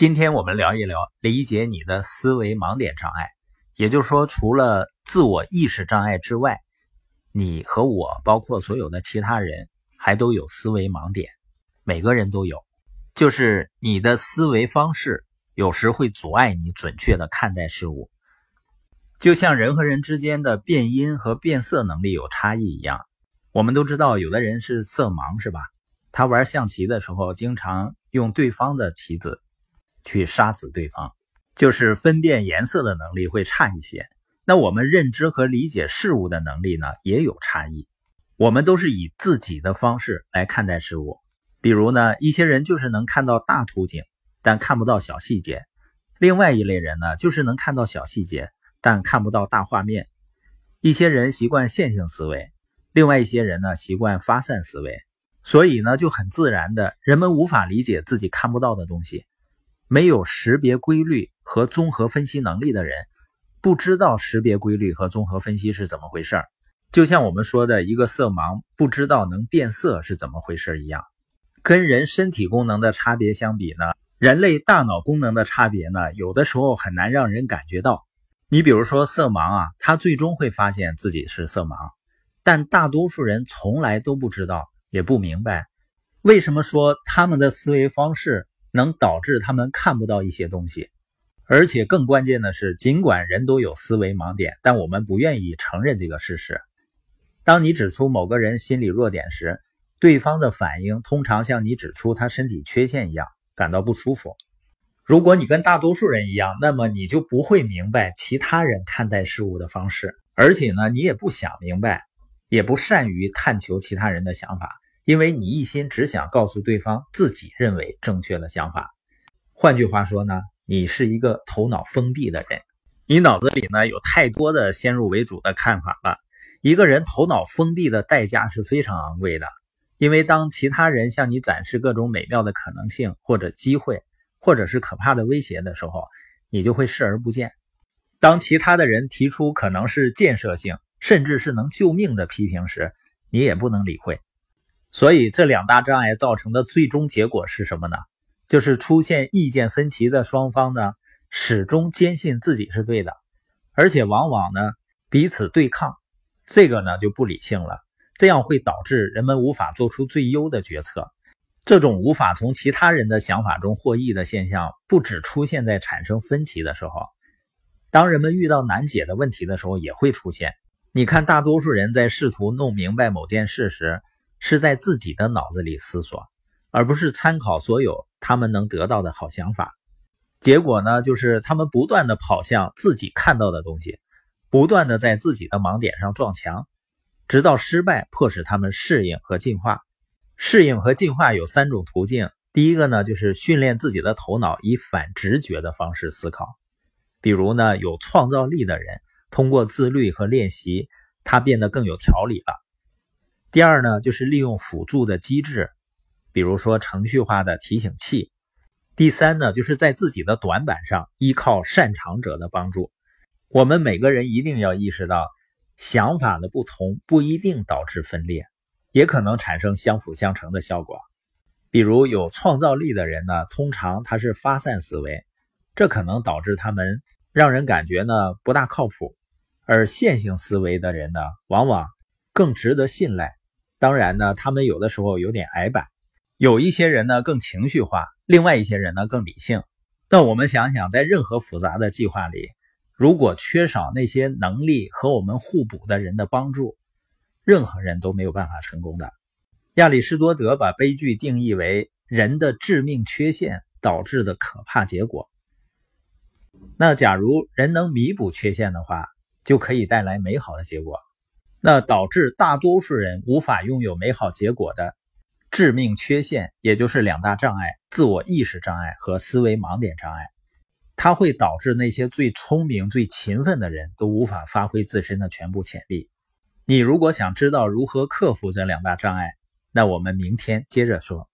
今天我们聊一聊理解你的思维盲点障碍，也就是说，除了自我意识障碍之外，你和我，包括所有的其他人，还都有思维盲点，每个人都有，就是你的思维方式有时会阻碍你准确的看待事物，就像人和人之间的变音和变色能力有差异一样。我们都知道，有的人是色盲，是吧？他玩象棋的时候，经常用对方的棋子去杀死对方，就是分辨颜色的能力会差一些。那我们认知和理解事物的能力呢，也有差异。我们都是以自己的方式来看待事物。比如呢，一些人就是能看到大图景，但看不到小细节；另外一类人呢，就是能看到小细节，但看不到大画面。一些人习惯线性思维。另外一些人呢，习惯发散思维，所以呢，就很自然的，人们无法理解自己看不到的东西。没有识别规律和综合分析能力的人，不知道识别规律和综合分析是怎么回事儿。就像我们说的一个色盲不知道能变色是怎么回事一样。跟人身体功能的差别相比呢，人类大脑功能的差别呢，有的时候很难让人感觉到。你比如说色盲啊，他最终会发现自己是色盲。但大多数人从来都不知道，也不明白，为什么说他们的思维方式能导致他们看不到一些东西。而且更关键的是，尽管人都有思维盲点，但我们不愿意承认这个事实。当你指出某个人心理弱点时，对方的反应通常像你指出他身体缺陷一样，感到不舒服。如果你跟大多数人一样，那么你就不会明白其他人看待事物的方式，而且呢，你也不想明白。也不善于探求其他人的想法，因为你一心只想告诉对方自己认为正确的想法。换句话说呢，你是一个头脑封闭的人，你脑子里呢有太多的先入为主的看法了。一个人头脑封闭的代价是非常昂贵的，因为当其他人向你展示各种美妙的可能性或者机会，或者是可怕的威胁的时候，你就会视而不见。当其他的人提出可能是建设性。甚至是能救命的批评时，你也不能理会。所以这两大障碍造成的最终结果是什么呢？就是出现意见分歧的双方呢，始终坚信自己是对的，而且往往呢彼此对抗。这个呢就不理性了，这样会导致人们无法做出最优的决策。这种无法从其他人的想法中获益的现象，不只出现在产生分歧的时候，当人们遇到难解的问题的时候也会出现。你看，大多数人在试图弄明白某件事时，是在自己的脑子里思索，而不是参考所有他们能得到的好想法。结果呢，就是他们不断的跑向自己看到的东西，不断的在自己的盲点上撞墙，直到失败迫使他们适应和进化。适应和进化有三种途径，第一个呢，就是训练自己的头脑以反直觉的方式思考，比如呢，有创造力的人。通过自律和练习，他变得更有条理了。第二呢，就是利用辅助的机制，比如说程序化的提醒器。第三呢，就是在自己的短板上依靠擅长者的帮助。我们每个人一定要意识到，想法的不同不一定导致分裂，也可能产生相辅相成的效果。比如有创造力的人呢，通常他是发散思维，这可能导致他们让人感觉呢不大靠谱。而线性思维的人呢，往往更值得信赖。当然呢，他们有的时候有点矮板。有一些人呢更情绪化，另外一些人呢更理性。那我们想想，在任何复杂的计划里，如果缺少那些能力和我们互补的人的帮助，任何人都没有办法成功的。亚里士多德把悲剧定义为人的致命缺陷导致的可怕结果。那假如人能弥补缺陷的话，就可以带来美好的结果。那导致大多数人无法拥有美好结果的致命缺陷，也就是两大障碍：自我意识障碍和思维盲点障碍。它会导致那些最聪明、最勤奋的人都无法发挥自身的全部潜力。你如果想知道如何克服这两大障碍，那我们明天接着说。